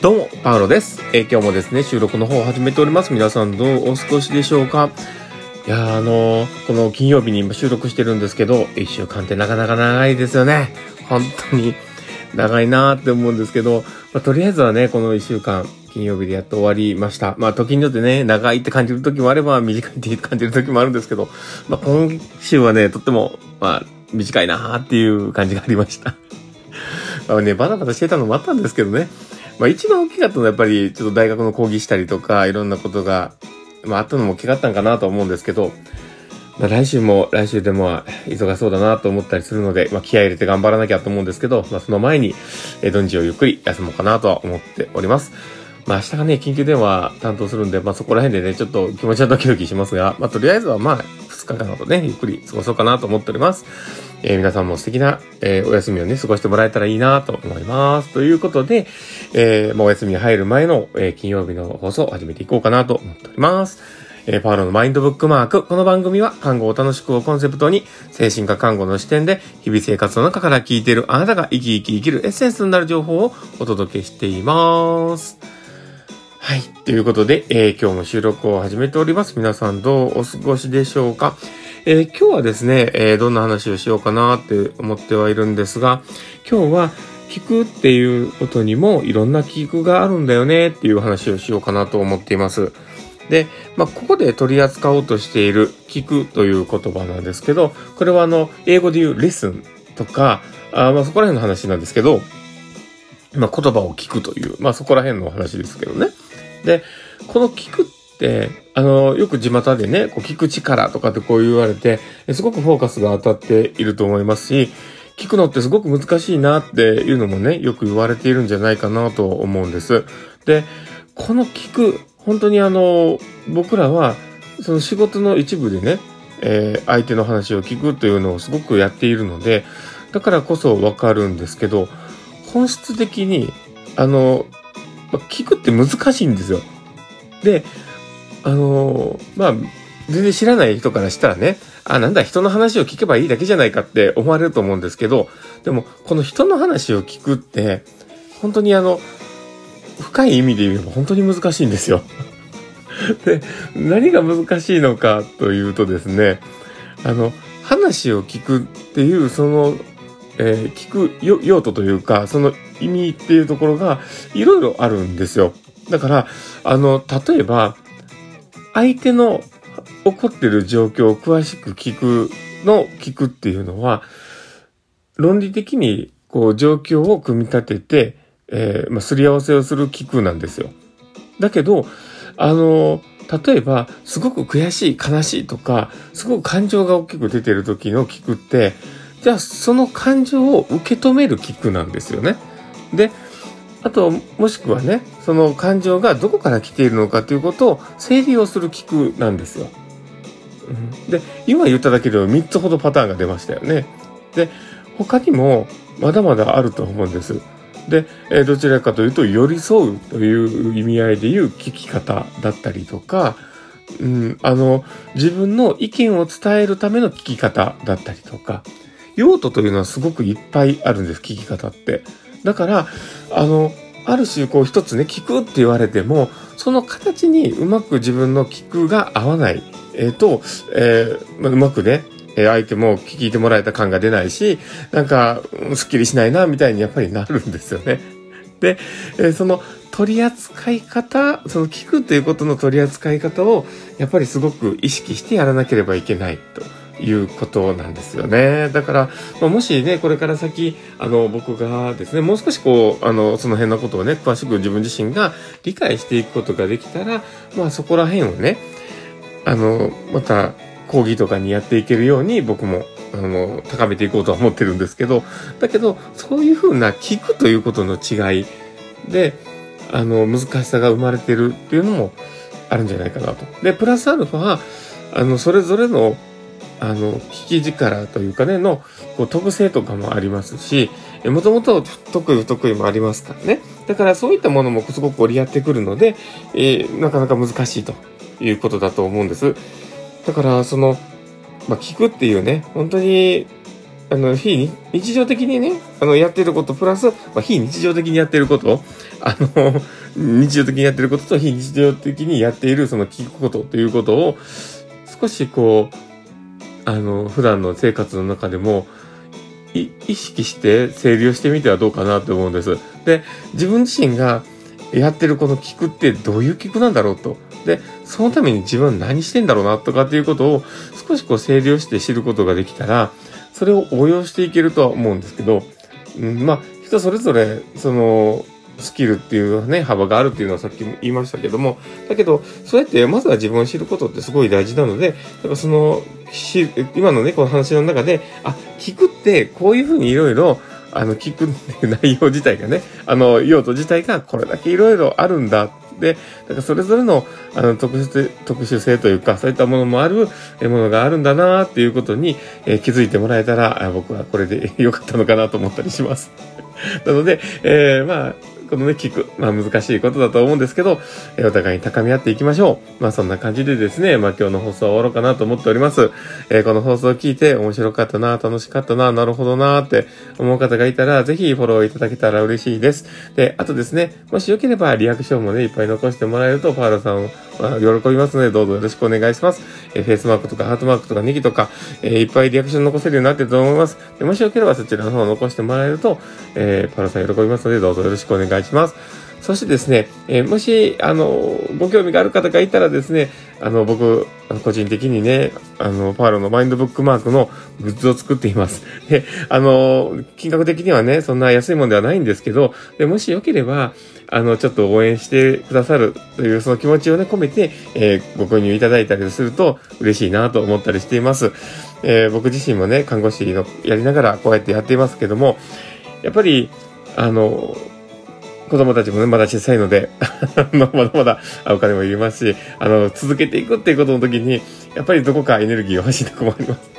どうも、パウロです。えー今日もですね、収録の方を始めております。皆さんどうお過ごしでしょうか？いやあのーこの金曜日に今収録してるんですけど、一週間ってなかなか長いですよね。本当に長いなーって思うんですけど、まあ、とりあえずはね、この一週間、金曜日でやっと終わりました。まあ、時によってね、長いって感じる時もあれば、短いって感じる時もあるんですけど、まあ、今週はね、とっても、まあ、短いなーっていう感じがありました。まあね、バタバタしてたのもあったんですけどね。まあ一番大きかったのはやっぱりちょっと大学の講義したりとかいろんなことが、まああったのも大きかったんかなと思うんですけど、まあ来週も来週でも忙しそうだなと思ったりするので、まあ気合入れて頑張らなきゃと思うんですけど、まあその前に、えー土日をゆっくり休もうかなとは思っております。まあ明日がね、緊急電話担当するんで、まあそこら辺でね、ちょっと気持ちはドキドキしますが、まあとりあえずはまあ2日間ほどね、ゆっくり過ごそうかなと思っております。えー皆さんも素敵な、えーお休みをね、過ごしてもらえたらいいなと思います。ということで、えー、もうお休みに入る前の、えー金曜日の放送を始めていこうかなと思っております。えーパウロのマインドブックマーク。この番組は、看護を楽しくをコンセプトに、精神科看護の視点で、日々生活の中から聞いているあなたが生き生き生きるエッセンスになる情報をお届けしています。はい。ということで、えー今日も収録を始めております。皆さんどうお過ごしでしょうか？えー今日はですね、えーどんな話をしようかなって思ってはいるんですが、今日は聞くっていうことにもいろんな聞くがあるんだよねっていう話をしようかなと思っています。で、まあ、ここで取り扱おうとしている聞くという言葉なんですけど、これはあの、英語で言う listen とか、あまあそこら辺の話なんですけど、まあ、言葉を聞くという、まあそこら辺の話ですけどね。で、この聞くって、あの、よく地元でね、こう聞く力とかってこう言われて、すごくフォーカスが当たっていると思いますし、聞くのってすごく難しいなっていうのもね、よく言われているんじゃないかなと思うんです。で、この聞く、本当にあの、僕らは、その仕事の一部でね、えー相手の話を聞くというのをすごくやっているので、だからこそわかるんですけど、本質的に、あの、ま聞くって難しいんですよ。で、あの、まあ、全然知らない人からしたらね、あ、なんだ、人の話を聞けばいいだけじゃないかって思われると思うんですけど、でも、この人の話を聞くって、本当にあの、深い意味で言えば本当に難しいんですよ。で、何が難しいのかというとですね、あの、話を聞くっていう、その、えー聞く用途というか、その意味っていうところが、いろいろあるんですよ。だから、あの、例えば、相手の起こってる状況を詳しく聞くの聞くっていうのは、論理的にこう状況を組み立てて、えーまあ、すり合わせをする聞くなんですよ。だけど、あの、例えば、すごく悔しい、悲しいとか、すごく感情が大きく出てる時の聞くって、じゃあその感情を受け止める聞くなんですよね。で、あと、もしくはね、その感情がどこから来ているのかということを整理をする聞くなんですよ。で、今言っただけでも3つほどパターンが出ましたよね。で、他にもまだまだあると思うんです。で、えどちらかというと寄り添うという意味合いで言う聞き方だったりとか、うん、あの、自分の意見を伝えるための聞き方だったりとか、用途というのはすごくいっぱいあるんです、聞き方って。だから、あの、ある種こう一つね、聞くって言われても、その形にうまく自分の聞くが合わない、えーと、えーまうまくね、え相手も聞いてもらえた感が出ないし、なんか、すっきりしないな、みたいにやっぱりなるんですよね。で、その取り扱い方、その聞くということの取り扱い方を、やっぱりすごく意識してやらなければいけないと。いうことなんですよね。だから、まあもしね、これから先、あの、僕がですね、もう少しこう、あの、その辺のことをね、詳しく自分自身が理解していくことができたら、まあそこら辺をね、あの、また、講義とかにやっていけるように僕も、あの、高めていこうとは思ってるんですけど、だけど、そういうふうな聞くということの違いで、あの、難しさが生まれてるっていうのもあるんじゃないかなと。で、プラスアルファ、あの、それぞれの、あの、聞き力というかね、の、こう、特性とかもありますし、もともと得意不得意もありますからね。だからそういったものもすごく折り合ってくるので、えーなかなか難しいということだと思うんです。だから、その、まあ、聞くっていうね、本当に、あの、非日常的にね、あの、やってること、プラス、まあ、非日常的にやってること、あの、日常的にやってることと非日常的にやっている、その聞くことということを、少しこう、あの、普段の生活の中でも、意識して整理をしてみてはどうかなと思うんです。で、自分自身がやってるこの聞くってどういう聞くなんだろうと。で、そのために自分何してんだろうなとかっていうことを少しこう整理をして知ることができたら、それを応用していけるとは思うんですけど、うん、まあ、人それぞれ、その、スキルっていうね、幅があるっていうのはさっきも言いましたけども、だけど、そうやってまずは自分を知ることってすごい大事なので、だからその、今のね、この話の中で、あ、聞くってこういうふうにいろいろあの、聞く内容自体がね、あの、用途自体がこれだけいろいろあるんだ。で、だからそれぞれの、あの、特殊、特殊性というか、そういったものもあるものがあるんだなっていうことに、えー、気づいてもらえたら、僕はこれで良かったのかなと思ったりします。なので、えー、まあ、このね、聞く。まあ難しいことだと思うんですけど、えお互いに高め合っていきましょう。まあそんな感じでですね、まあ今日の放送は終わろうかなと思っております。えー、この放送を聞いて面白かったな、楽しかったな、なるほどなって思う方がいたら、ぜひフォローいただけたら嬉しいです。で、あとですね、もしよければリアクションもね、いっぱい残してもらえると、ファールさんを喜びますので、どうぞよろしくお願いします。え、フェイスマークとかハートマークとかネギとか、え、いっぱいリアクション残せるようになってると思います。でもしよければそちらの方を残してもらえると、え、パラさん喜びますので、どうぞよろしくお願いします。そしてですね、えー、もし、あの、ご興味がある方がいたらですね、あの、僕、個人的にね、あの、パーロのマインドブックマークのグッズを作っています。で、あの、金額的にはね、そんな安いものではないんですけど、でもしよければ、あの、ちょっと応援してくださるというその気持ちをね、込めて、えー、ご購入いただいたりすると嬉しいなと思ったりしています。えー、僕自身もね、看護師のやりながらこうやってやっていますけども、やっぱり、あの、子供たちもね、まだ小さいので まだまだお金もいりますし、あの、続けていくっていうことの時に、やっぱりどこかエネルギーを欲しいとこもあります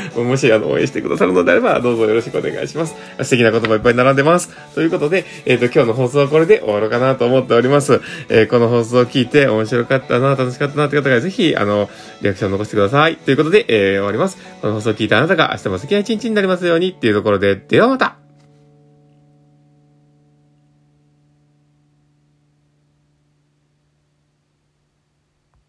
もし、あの、応援してくださるのであれば、どうぞよろしくお願いします。素敵な言葉いっぱい並んでます。ということで、えっ、ー、と、今日の放送はこれで終わろうかなと思っております。えー、この放送を聞いて面白かったな、楽しかったなって方が、ぜひ、あの、リアクションを残してください。ということで、えー、終わります。この放送を聞いたあなたが明日も素敵な一日になりますようにっていうところで、ではまた